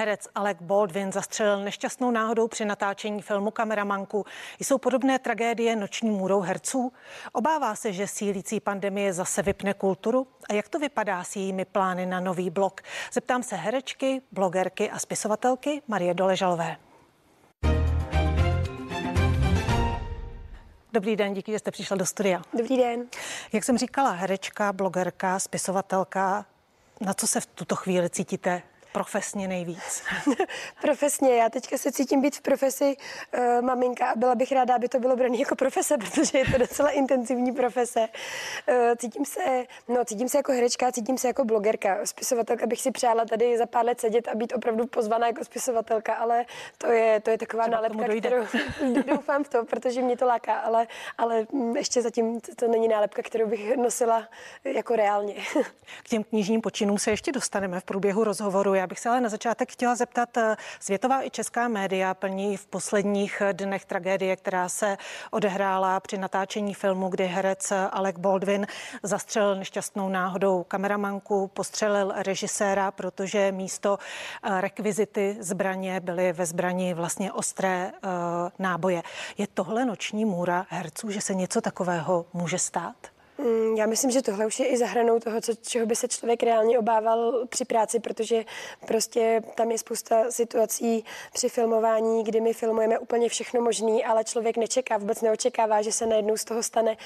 Herec Alec Baldwin zastřelil nešťastnou náhodou při natáčení filmu Kameramanku. Jsou podobné tragédie noční můrou herců? Obává se, že sílící pandemie zase vypne kulturu? A jak to vypadá s jejími plány na nový blok? Zeptám se herečky, blogerky a spisovatelky Marie Doležalové. Dobrý den, díky, že jste přišla do studia. Dobrý den. Jak jsem říkala, herečka, blogerka, spisovatelka, na co se v tuto chvíli cítíte profesně nejvíc? profesně, já teďka se cítím být v profesi uh, maminka a byla bych ráda, aby to bylo brané jako profese, protože je to docela intenzivní profese. Uh, cítím se, no, cítím se jako herečka, cítím se jako blogerka. Spisovatelka bych si přála tady za pár let sedět a být opravdu pozvaná jako spisovatelka, ale to je, to je taková Třeba nálepka, kterou doufám v to, protože mě to láká, ale, ale ještě zatím to není nálepka, kterou bych nosila jako reálně. K těm knižním počinům se ještě dostaneme v průběhu rozhovoru. Já bych se ale na začátek chtěla zeptat, eh, světová i česká média plní v posledních dnech tragédie, která se odehrála při natáčení filmu, kdy herec Alec Baldwin zastřelil nešťastnou náhodou kameramanku, postřelil režiséra, protože místo eh, rekvizity zbraně byly ve zbrani vlastně ostré uh, náboje. Je tohle noční můra herců, že se něco takového může stát? Mm, já myslím, že tohle už je i zahranou toho, co, čeho by se člověk reálně obával při práci, protože prostě tam je spousta situací při filmování, kdy my filmujeme úplně všechno možný, ale člověk nečeká, vůbec neočekává, že se najednou z toho stane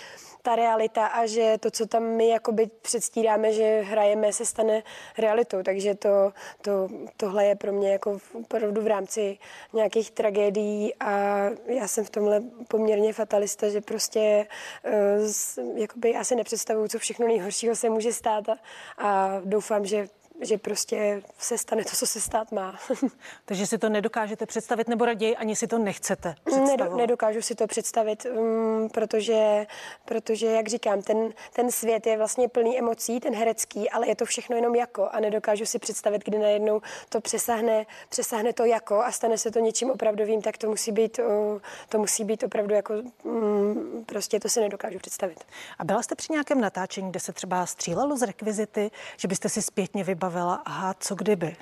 ta realita a že to, co tam my jakoby předstíráme, že hrajeme, se stane realitou. Takže to, to, tohle je pro mě jako opravdu v rámci nějakých tragédií a já jsem v tomhle poměrně fatalista, že prostě uh, jakoby si nepředstavuju, co všechno nejhoršího se může stát a, a doufám, že že prostě se stane to, co se stát má. Takže si to nedokážete představit, nebo raději ani si to nechcete představit? Nedokážu si to představit, um, protože, protože, jak říkám, ten, ten svět je vlastně plný emocí, ten herecký, ale je to všechno jenom jako a nedokážu si představit, kdy najednou to přesahne, přesahne to jako a stane se to něčím opravdovým, tak to musí být, uh, to musí být opravdu jako, um, prostě to si nedokážu představit. A byla jste při nějakém natáčení, kde se třeba střílelo z rekvizity, že byste si zpětně vybavili bavila, aha, co kdyby?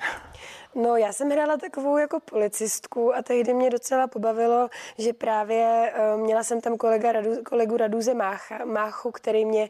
No, já jsem hrála takovou jako policistku a tehdy mě docela pobavilo, že právě uh, měla jsem tam kolega Radu, kolegu Raduze Mácha, Máchu, který mě,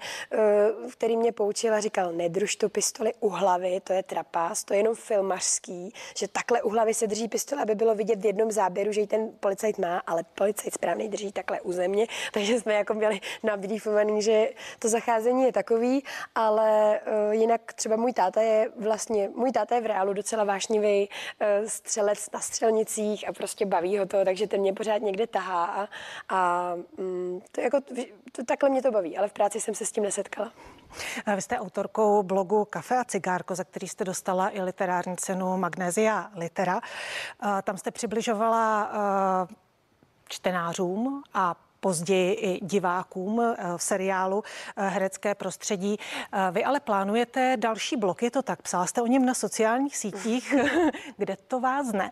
uh, který mě poučil a říkal, nedruž tu pistoli u hlavy, to je trapás, to je jenom filmařský, že takhle u hlavy se drží pistole, aby bylo vidět v jednom záběru, že ji ten policajt má, ale policajt správně drží takhle u země, takže jsme jako měli nabdífovaný, že to zacházení je takový, ale uh, jinak třeba můj táta je vlastně, můj táta je v reálu docela vášnivý uh, střelec na střelnicích a prostě baví ho to, takže ten mě pořád někde tahá a, a um, to jako, to, takhle mě to baví, ale v práci jsem se s tím nesetkala. Vy jste autorkou blogu Kafe a cigárko, za který jste dostala i literární cenu Magnézia Litera. Tam jste přibližovala eh, čtenářům a později i divákům eh, v seriálu eh, Herecké prostředí. Eh, vy ale plánujete další blok, je to tak? Psala jste o něm na sociálních sítích, kde to vázne?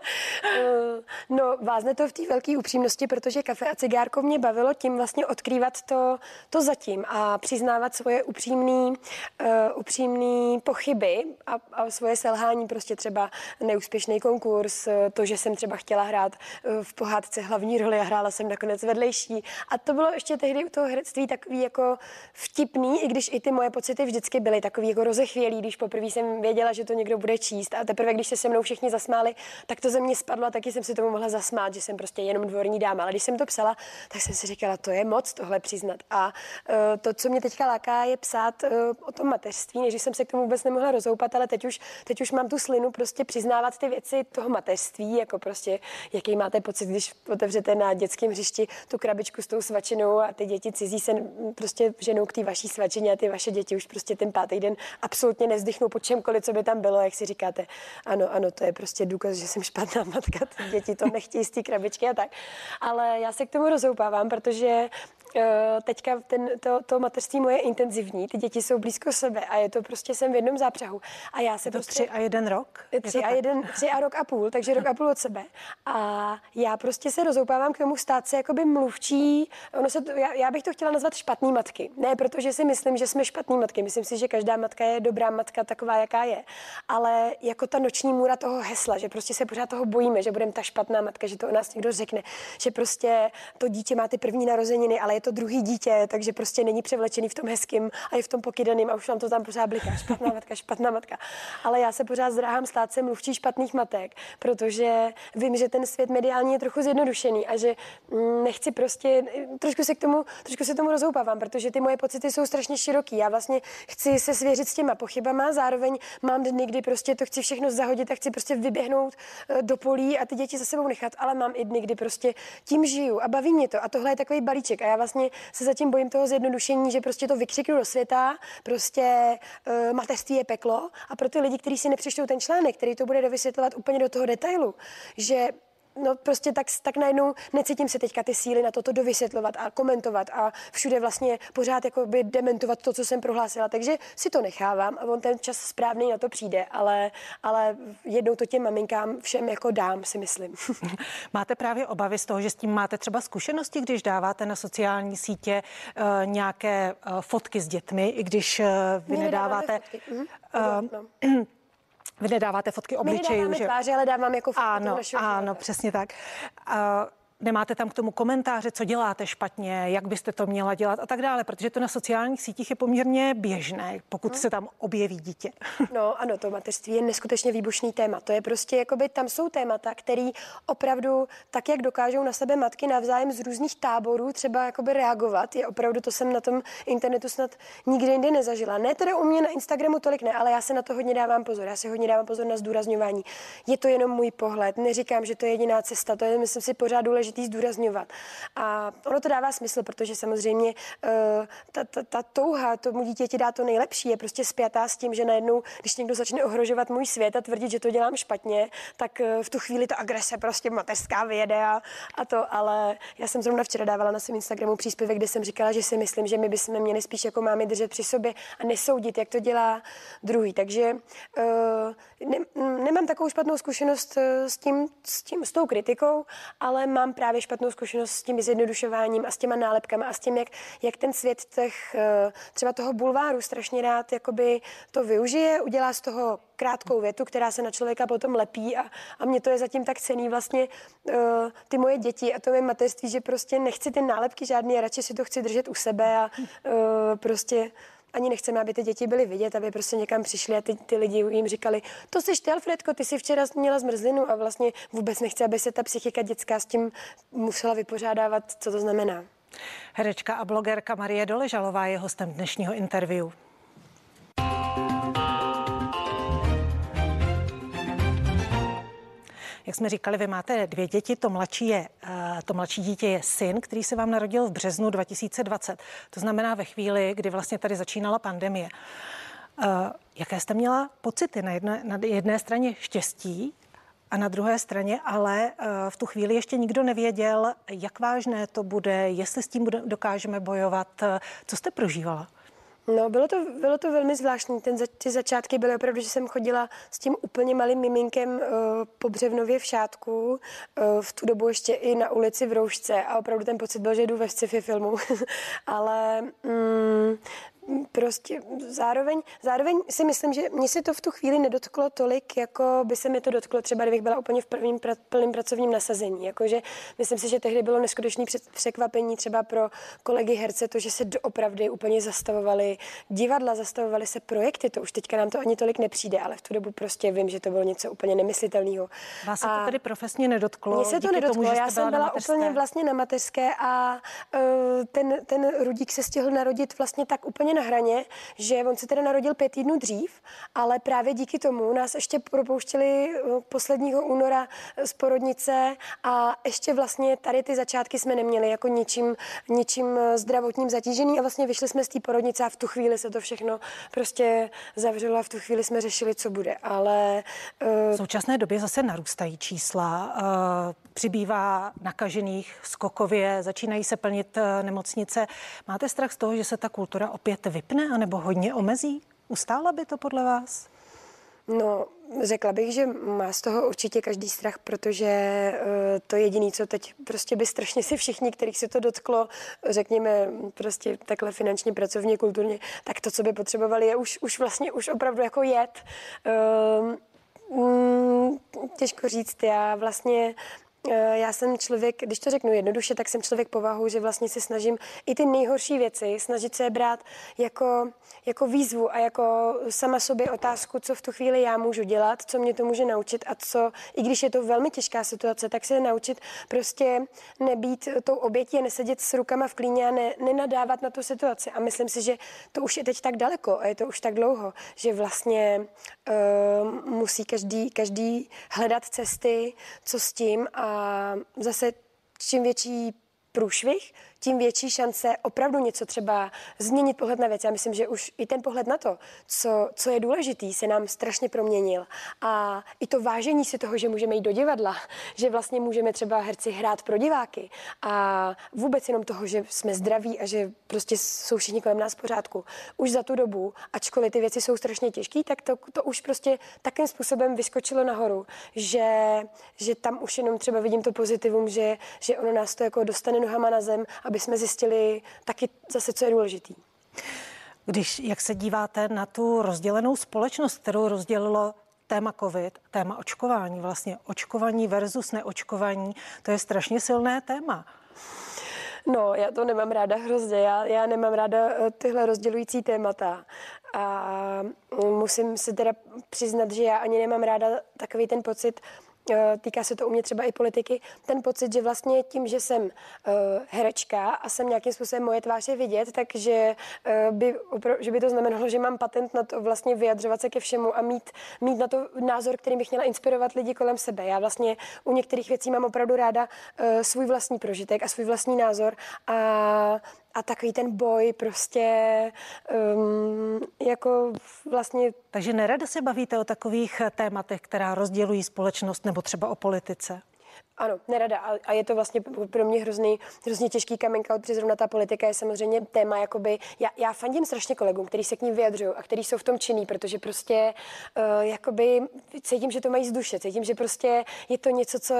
no, vázne to v té velké upřímnosti, protože kafe a cigárko mě bavilo tím vlastně odkrývat to, to zatím a přiznávat svoje upřímný, uh, upřímný pochyby a, a svoje selhání, prostě třeba neúspěšný konkurs, to, že jsem třeba chtěla hrát v pohádce hlavní roli a hrála jsem nakonec věc vedlejší. A to bylo ještě tehdy u toho herectví takový jako vtipný, i když i ty moje pocity vždycky byly takový jako rozechvělý, když poprvé jsem věděla, že to někdo bude číst. A teprve, když se se mnou všichni zasmáli, tak to ze mě spadlo a taky jsem si tomu mohla zasmát, že jsem prostě jenom dvorní dáma. Ale když jsem to psala, tak jsem si říkala, to je moc tohle přiznat. A uh, to, co mě teďka láká, je psát uh, o tom mateřství, než jsem se k tomu vůbec nemohla rozhoupat, ale teď už, teď už mám tu slinu prostě přiznávat ty věci toho mateřství, jako prostě, jaký máte pocit, když otevřete na dětském hřišti tu krabičku s tou svačinou a ty děti cizí se prostě ženou k té vaší svačině a ty vaše děti už prostě ten pátý den absolutně nezdychnou po čemkoliv, co by tam bylo, jak si říkáte. Ano, ano, to je prostě důkaz, že jsem špatná matka, ty děti to nechtějí z té krabičky a tak. Ale já se k tomu rozhoupávám, protože teďka ten, to, to mateřství moje intenzivní, ty děti jsou blízko sebe a je to prostě jsem v jednom zápřahu. A já se je to prostě, tři a jeden rok? Tři a, jeden, tři a rok a půl, takže rok a půl od sebe. A já prostě se rozoupávám k tomu stát se jakoby mluvčí. Ono se to, já, já, bych to chtěla nazvat špatný matky. Ne, protože si myslím, že jsme špatný matky. Myslím si, že každá matka je dobrá matka, taková, jaká je. Ale jako ta noční můra toho hesla, že prostě se pořád toho bojíme, že budeme ta špatná matka, že to o nás někdo řekne, že prostě to dítě má ty první narozeniny, ale je to druhý dítě, takže prostě není převlečený v tom hezkým a je v tom pokydaným a už vám to tam pořád bliká. Špatná matka, špatná matka. Ale já se pořád zdráhám stát se mluvčí špatných matek, protože vím, že ten svět mediální je trochu zjednodušený a že mm, nechci prostě, trošku se k tomu, trošku se tomu rozhoupávám, protože ty moje pocity jsou strašně široký. Já vlastně chci se svěřit s těma pochybama, zároveň mám dny, kdy prostě to chci všechno zahodit a chci prostě vyběhnout eh, do polí a ty děti za sebou nechat, ale mám i dny, kdy prostě tím žiju a baví mě to. A tohle je takový balíček. A já vlastně se zatím bojím toho zjednodušení, že prostě to vykřiknu do světa, prostě uh, mateřství je peklo a pro ty lidi, kteří si nepřečtou ten článek, který to bude dovysvětlovat úplně do toho detailu, že no prostě tak, tak najednou necítím se teďka ty síly na to, to dovysvětlovat a komentovat a všude vlastně pořád jakoby dementovat to, co jsem prohlásila. Takže si to nechávám a on ten čas správný na to přijde, ale, ale jednou to těm maminkám všem jako dám, si myslím. Máte právě obavy z toho, že s tím máte třeba zkušenosti, když dáváte na sociální sítě uh, nějaké uh, fotky s dětmi, i když uh, vy nedáváte... Mhm. Uh, no. Vy nedáváte fotky obličejů, že? tváře, ale dávám jako fotky Ano, ano, přesně tak. Uh, nemáte tam k tomu komentáře, co děláte špatně, jak byste to měla dělat a tak dále, protože to na sociálních sítích je poměrně běžné, pokud hmm. se tam objeví dítě. No ano, to mateřství je neskutečně výbušný téma. To je prostě, jakoby tam jsou témata, které opravdu tak, jak dokážou na sebe matky navzájem z různých táborů třeba jakoby reagovat, je opravdu, to jsem na tom internetu snad nikdy jindy nezažila. Ne teda u mě na Instagramu tolik ne, ale já se na to hodně dávám pozor. Já si hodně dávám pozor na zdůrazňování. Je to jenom můj pohled, neříkám, že to je jediná cesta, to je, myslím si, pořád důležité důležité zdůrazňovat. A ono to dává smysl, protože samozřejmě uh, ta, ta, ta touha tomu dítěti dá to nejlepší, je prostě spjatá s tím, že najednou, když někdo začne ohrožovat můj svět a tvrdit, že to dělám špatně, tak uh, v tu chvíli ta agrese prostě mateřská vyjede a, a to, ale já jsem zrovna včera dávala na svém Instagramu příspěvek, kde jsem říkala, že si myslím, že my bychom měli spíš jako mámy držet při sobě a nesoudit, jak to dělá druhý. Takže uh, ne, nemám takovou špatnou zkušenost s tím, s tím, s tou kritikou, ale mám právě špatnou zkušenost s tím zjednodušováním a s těma nálepkama a s tím, jak, jak ten svět těch, eh, třeba toho bulváru strašně rád jakoby to využije, udělá z toho krátkou větu, která se na člověka potom lepí a, a mě to je zatím tak cený vlastně uh, ty moje děti a to je mateřství, že prostě nechci ty nálepky žádný a radši si to chci držet u sebe a uh, prostě ani nechceme, aby ty děti byly vidět, aby prostě někam přišli a ty, ty lidi jim říkali, to jsi ty, Alfredko, ty jsi včera měla zmrzlinu a vlastně vůbec nechce, aby se ta psychika dětská s tím musela vypořádávat, co to znamená. Herečka a blogerka Marie Doležalová je hostem dnešního interview. Jak jsme říkali, vy máte dvě děti, to mladší, je, eh, to mladší dítě je syn, který se vám narodil v březnu 2020. To znamená ve chvíli, kdy vlastně tady začínala pandemie. Eh, jaké jste měla pocity? Na jedné, na jedné straně štěstí, a na druhé straně ale eh, v tu chvíli ještě nikdo nevěděl, jak vážné to bude, jestli s tím dokážeme bojovat. Co jste prožívala? No, bylo to, bylo to velmi zvláštní. Ten, ty začátky byly opravdu, že jsem chodila s tím úplně malým miminkem uh, po Břevnově v šátku, uh, v tu dobu ještě i na ulici v Roušce a opravdu ten pocit byl, že jdu ve sci-fi filmu. Ale um, prostě zároveň, zároveň si myslím, že mě se to v tu chvíli nedotklo tolik, jako by se mi to dotklo třeba, kdybych byla úplně v prvním pra, plným pracovním nasazení. Jakože myslím si, že tehdy bylo neskutečné překvapení třeba pro kolegy herce, to, že se opravdu úplně zastavovali divadla, zastavovali se projekty, to už teďka nám to ani tolik nepřijde, ale v tu dobu prostě vím, že to bylo něco úplně nemyslitelného. Vás se to tedy profesně nedotklo? Mně se to nedotklo, tomu, já jsem byla úplně vlastně na mateřské a uh, ten, ten Rudík se stihl narodit vlastně tak úplně na hraně, že on se teda narodil pět týdnů dřív, ale právě díky tomu nás ještě propouštěli eh, posledního února z porodnice a ještě vlastně tady ty začátky jsme neměli jako ničím, ničím zdravotním zatížený a vlastně vyšli jsme z té porodnice a v tu chvíli se to všechno prostě zavřelo a v tu chvíli jsme řešili, co bude. Ale v současné době zase narůstají čísla, přibývá nakažených skokově, začínají se plnit nemocnice. Máte strach z toho, že se ta kultura opět vypne anebo hodně omezí? Ustála by to podle vás? No, řekla bych, že má z toho určitě každý strach, protože uh, to jediné, co teď prostě by strašně si všichni, kterých se to dotklo, řekněme prostě takhle finančně, pracovně, kulturně, tak to, co by potřebovali, je už, už vlastně už opravdu jako jet. Mm, těžko říct, já vlastně Eh, já jsem člověk, když to řeknu jednoduše, tak jsem člověk povahu, že vlastně se snažím i ty nejhorší věci snažit se brát jako, jako výzvu a jako sama sobě otázku, co v tu chvíli já můžu dělat, co mě to může naučit a co, i když je to velmi těžká situace, tak se naučit prostě nebýt tou obětí a nesedět s rukama v klíně a ne, nenadávat na tu situaci. A myslím si, že to už je teď tak daleko a je to už tak dlouho, že vlastně uh, musí každý, každý hledat cesty, co s tím a zase čím větší průšvih, tím větší šance opravdu něco třeba změnit pohled na věc. Já myslím, že už i ten pohled na to, co, co je důležitý, se nám strašně proměnil. A i to vážení si toho, že můžeme jít do divadla, že vlastně můžeme třeba herci hrát pro diváky a vůbec jenom toho, že jsme zdraví a že prostě jsou všichni kolem nás v pořádku. Už za tu dobu, ačkoliv ty věci jsou strašně těžké, tak to, to už prostě takým způsobem vyskočilo nahoru, že, že tam už jenom třeba vidím to pozitivum, že, že ono nás to jako dostane nohama na zem aby jsme zjistili taky zase, co je důležitý. Když, jak se díváte na tu rozdělenou společnost, kterou rozdělilo téma COVID, téma očkování, vlastně očkování versus neočkování, to je strašně silné téma. No, já to nemám ráda hrozně. Já, já nemám ráda eh, tyhle rozdělující témata. A musím se teda přiznat, že já ani nemám ráda takový ten pocit, týká se to u mě třeba i politiky, ten pocit, že vlastně tím, že jsem uh, herečka a jsem nějakým způsobem moje tvář je vidět, takže uh, by, že by to znamenalo, že mám patent na to vlastně vyjadřovat se ke všemu a mít, mít na to názor, který bych měla inspirovat lidi kolem sebe. Já vlastně u některých věcí mám opravdu ráda uh, svůj vlastní prožitek a svůj vlastní názor a a takový ten boj prostě um, jako vlastně... Takže nerada se bavíte o takových tématech, která rozdělují společnost nebo třeba o politice? Ano, nerada. A je to vlastně pro mě hrozný, hrozně těžký coming out, protože zrovna ta politika je samozřejmě téma, jakoby, já, já fandím strašně kolegům, kteří se k ní vyjadřují a kteří jsou v tom činní, protože prostě uh, jakoby cítím, že to mají z duše, cítím, že prostě je to něco, co,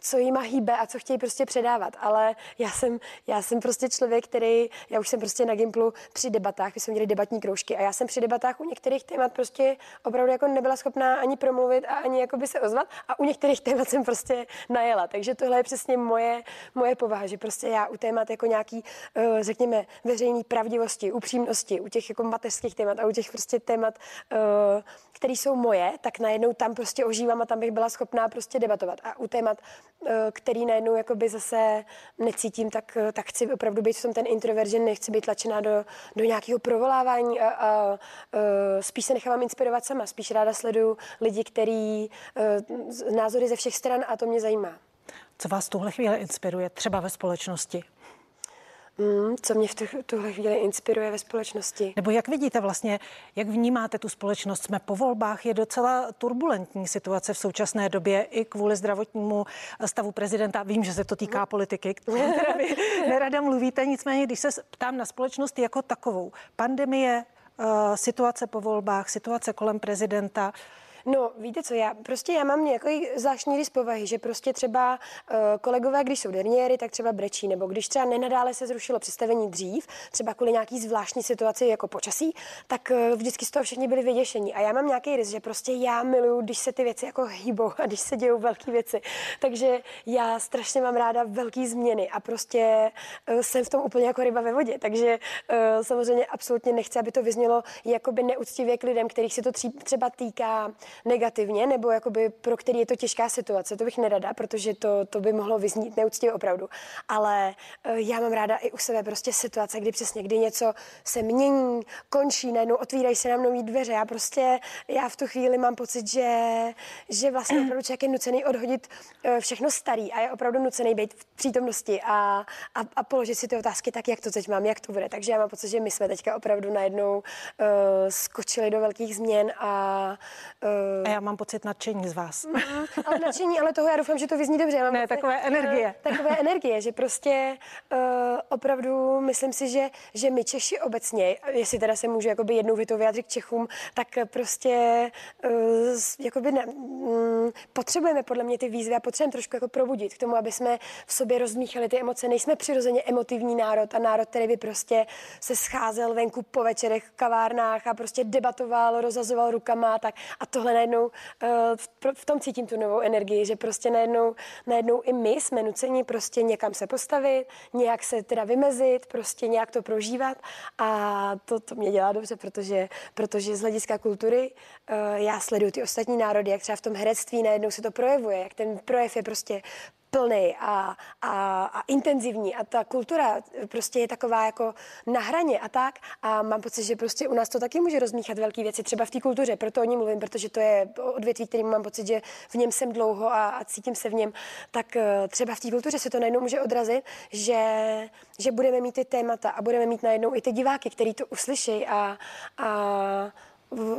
co jim hýbe a co chtějí prostě předávat. Ale já jsem, já jsem prostě člověk, který, já už jsem prostě na Gimplu při debatách, my jsme měli debatní kroužky a já jsem při debatách u některých témat prostě opravdu jako nebyla schopná ani promluvit a ani jakoby se ozvat a u některých témat jsem prostě najela. Takže tohle je přesně moje, moje povaha, že prostě já u témat jako nějaký, eh, řekněme, veřejný pravdivosti, upřímnosti, u těch jako mateřských témat a u těch prostě témat, eh, které jsou moje, tak najednou tam prostě ožívám a tam bych byla schopná prostě debatovat. A u témat, eh, který najednou jakoby zase necítím, tak, tak chci opravdu být v tom ten introvert, že nechci být tlačená do, do nějakého provolávání a, a, a spíš se nechávám inspirovat sama, spíš ráda sleduju lidi, který názory ze všech stran a to mě zajímá. Co vás tuhle chvíli inspiruje třeba ve společnosti? Mm, co mě v tuhle chvíli inspiruje ve společnosti? Nebo jak vidíte vlastně, jak vnímáte tu společnost? Jsme po volbách, je docela turbulentní situace v současné době i kvůli zdravotnímu stavu prezidenta. Vím, že se to týká politiky, které vy nerada mluvíte, nicméně, když se ptám na společnost jako takovou, pandemie, eh, situace po volbách, situace kolem prezidenta, No, víte co, já prostě já mám nějaký zvláštní rys povahy, že prostě třeba uh, kolegové, když jsou derniéry, tak třeba brečí, nebo když třeba nenadále se zrušilo představení dřív, třeba kvůli nějaký zvláštní situaci jako počasí, tak uh, vždycky z toho všichni byli vyděšení. A já mám nějaký rys, že prostě já miluju, když se ty věci jako hýbou a když se dějou velké věci. Takže já strašně mám ráda velké změny a prostě uh, jsem v tom úplně jako ryba ve vodě. Takže uh, samozřejmě absolutně nechci, aby to vyznělo jakoby neúctivě k lidem, kterých se to třeba týká negativně, nebo jakoby pro který je to těžká situace, to bych nerada, protože to, to by mohlo vyznít neúctivě opravdu. Ale uh, já mám ráda i u sebe prostě situace, kdy přesně, kdy něco se mění, končí, najednou otvírají se nám nový dveře. Já prostě, já v tu chvíli mám pocit, že, že vlastně opravdu člověk je nucený odhodit uh, všechno starý a je opravdu nucený být v přítomnosti a, a, a položit si ty otázky tak, jak to teď mám, jak to bude. Takže já mám pocit, že my jsme teďka opravdu najednou uh, skočili do velkých změn a... Uh, a já mám pocit nadšení z vás. Mm, ale nadšení, ale toho já doufám, že to vyzní dobře. Já mám ne, takové energie. Uh, takové energie, že prostě uh, opravdu myslím si, že, že my Češi obecně, jestli teda se můžu jakoby jednou větou vyjádřit k Čechům, tak prostě uh, jakoby ne, um, potřebujeme podle mě ty výzvy a potřebujeme trošku jako probudit k tomu, aby jsme v sobě rozmíchali ty emoce. Nejsme přirozeně emotivní národ a národ, který by prostě se scházel venku po večerech v kavárnách a prostě debatoval, rozazoval rukama a tak. A tohle najednou, uh, v, tom cítím tu novou energii, že prostě najednou, najednou i my jsme nuceni prostě někam se postavit, nějak se teda vymezit, prostě nějak to prožívat. A to, to mě dělá dobře, protože, protože z hlediska kultury uh, já sleduju ty ostatní národy, jak třeba v tom herectví najednou se to projevuje, jak ten projev je prostě plný a, a, a intenzivní. A ta kultura prostě je taková jako na hraně a tak. A mám pocit, že prostě u nás to taky může rozmíchat velké věci, třeba v té kultuře, proto o ní mluvím, protože to je odvětví, kterým mám pocit, že v něm jsem dlouho a, a cítím se v něm, tak eh, třeba v té kultuře se to najednou může odrazit, že, že budeme mít ty témata a budeme mít najednou i ty diváky, který to uslyší. A, a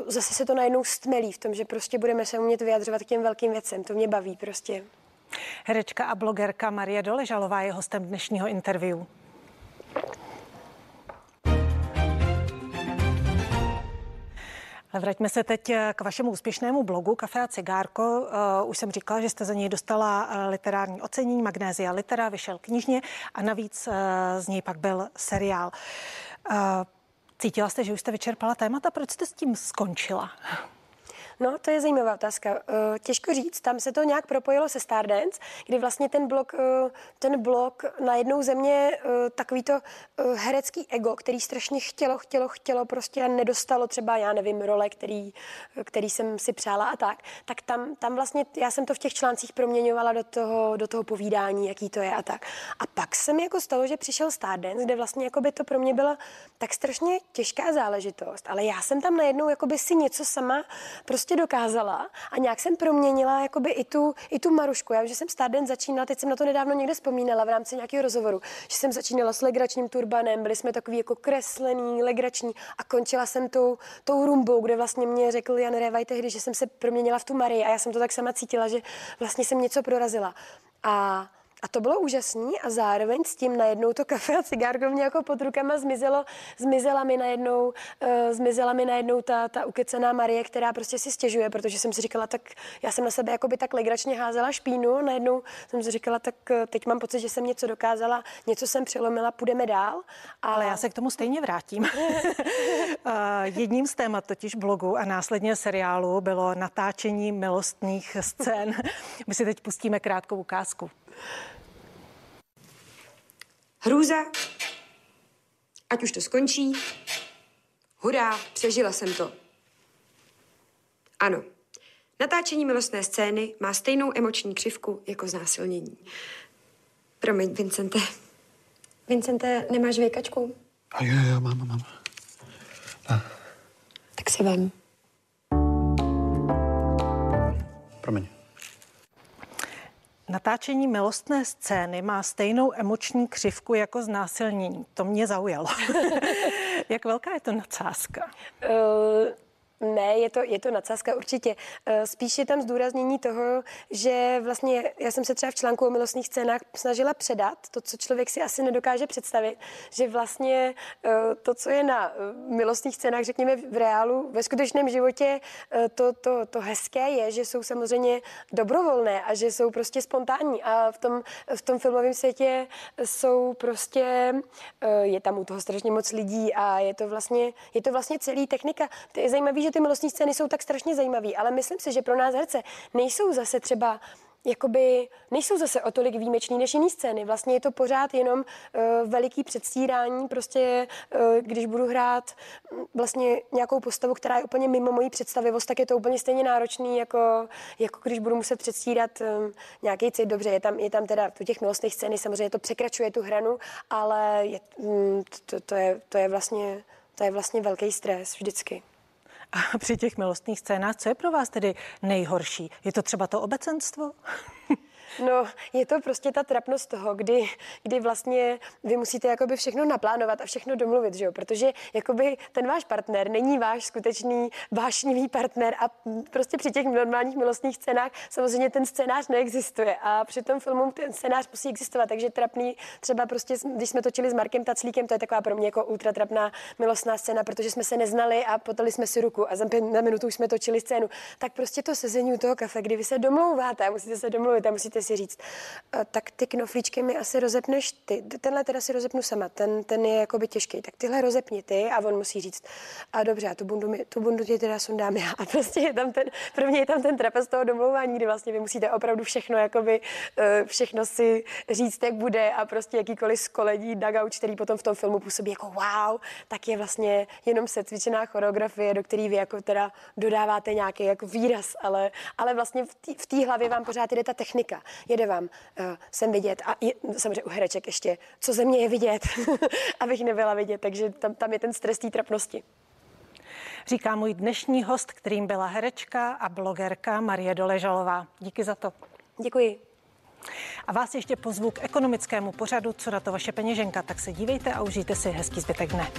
zase se to najednou stmelí v tom, že prostě budeme se umět vyjadřovat k těm velkým věcem. To mě baví prostě. Herečka a blogerka Marie Doležalová je hostem dnešního interview. Vraťme se teď k vašemu úspěšnému blogu Kafe a cigárko. Uh, už jsem říkala, že jste za něj dostala uh, literární ocenění Magnézia Litera, vyšel knižně a navíc z něj pak byl seriál. Cítila jste, že už jste vyčerpala témata? Proč jste s tím skončila? No, to je zajímavá otázka. Eh, těžko říct, tam se to nějak propojilo se Stardance, kdy vlastně ten blok, eh, ten blok na jednou země eh, takový to herecký ego, který strašně chtělo, chtělo, chtělo prostě a nedostalo třeba, já nevím, role, který, který jsem si přála a tak, tak tam, tam vlastně, já jsem to v těch článcích proměňovala do toho, do toho povídání, jaký to je a tak. A pak se mi jako stalo, že přišel Stardance, kde vlastně jako by to pro mě byla tak strašně těžká záležitost, ale já jsem tam najednou jako by si něco sama prostě prostě dokázala a nějak jsem proměnila jakoby i tu, i tu Marušku. Já vím, že jsem Starden začínala, teď jsem na to nedávno někde vzpomínala v rámci nějakého rozhovoru, že jsem začínala s legračním turbanem, byli jsme takový jako kreslený, legrační a končila jsem tou, tou rumbou, kde vlastně mě řekl Jan Revaj tehdy, že jsem se proměnila v tu Marii a já jsem to tak sama cítila, že vlastně jsem něco prorazila. A a to bylo úžasný a zároveň s tím najednou to kafe a cigárko mě jako pod rukama zmizelo, zmizela mi najednou, uh, zmizela mi najednou ta, ta ukecená Marie, která prostě si stěžuje, protože jsem si říkala, tak já jsem na sebe jakoby tak legračně házela špínu, najednou jsem si říkala, tak uh, teď mám pocit, že jsem něco dokázala, něco jsem přelomila, půjdeme dál. A... Ale já se k tomu stejně vrátím. uh, jedním z témat totiž blogu a následně seriálu bylo natáčení milostných scén. My si teď pustíme krátkou ukázku. Hrůza. Ať už to skončí. Hurá, přežila jsem to. Ano, natáčení milostné scény má stejnou emoční křivku jako znásilnění. Promiň, Vincente. Vincente, nemáš věkačku? A jo, jo, mám, mám. A. Tak si vem. Promiň. Natáčení milostné scény má stejnou emoční křivku jako znásilnění. To mě zaujalo. Jak velká je to nadsázka? Uh, ne, je to, je to nadsázka určitě. Eh, spíš je tam zdůraznění toho, že vlastně já jsem se třeba v článku o milostných scénách snažila předat to, co člověk si asi nedokáže představit, že vlastně eh, to, co je na eh, milostných scénách, řekněme v reálu, ve skutečném životě, to, to, to hezké je, že jsou samozřejmě dobrovolné a že jsou prostě spontánní a v tom, v tom filmovém světě jsou prostě, je tam u toho strašně moc lidí a je to vlastně, je to vlastně celý technika. To je zajímavé, že ty milostní scény jsou tak strašně zajímavé, ale myslím si, že pro nás herce nejsou zase třeba jakoby nejsou zase o tolik výjimečný než jiný scény. Vlastně je to pořád jenom uh, veliký předstírání, prostě uh, když budu hrát mm, vlastně nějakou postavu, která je úplně mimo mojí představivost, tak je to úplně stejně náročný, jako, jako když budu muset předstírat um, nějaký cit. Dobře, je tam, je tam teda u těch milostných scény, samozřejmě to překračuje tu hranu, ale je, um, to, to, je, to je vlastně to je vlastně velký stres vždycky. A při těch milostných scénách, co je pro vás tedy nejhorší? Je to třeba to obecenstvo? No, je to prostě ta trapnost toho, kdy, kdy vlastně vy musíte jakoby všechno naplánovat a všechno domluvit, že jo? Protože jakoby ten váš partner není váš skutečný vášnivý partner a prostě při těch normálních milostných scénách samozřejmě ten scénář neexistuje a při tom filmu ten scénář musí existovat, takže trapný třeba prostě, když jsme točili s Markem Taclíkem, to je taková pro mě jako ultra trapná milostná scéna, protože jsme se neznali a potali jsme si ruku a za pět na minutu už jsme točili scénu, tak prostě to sezení u toho kafe, kdy vy se domlouváte musíte se domluvit a musíte si říct, tak ty knoflíčky mi asi rozepneš ty. Tenhle teda si rozepnu sama, ten, ten je jakoby těžký. Tak tyhle rozepni ty a on musí říct, a dobře, a tu bundu, mi, tu bundu ti teda sundám já. A prostě je tam ten, mě je tam ten trapez toho domlouvání, kdy vlastně vy musíte opravdu všechno, jakoby, eh, všechno si říct, jak bude a prostě jakýkoliv skoledí dagouč, který potom v tom filmu působí jako wow, tak je vlastně jenom se cvičená choreografie, do které vy jako teda dodáváte nějaký jako výraz, ale, ale vlastně v té hlavě vám pořád jde ta technika jede vám uh, sem vidět a je, samozřejmě u hereček ještě, co ze mě je vidět, abych nebyla vidět, takže tam, tam je ten stres té trapnosti. Říká můj dnešní host, kterým byla herečka a blogerka Marie Doležalová. Díky za to. Děkuji. A vás ještě pozvu k ekonomickému pořadu, co na to vaše peněženka, tak se dívejte a užijte si hezký zbytek dne.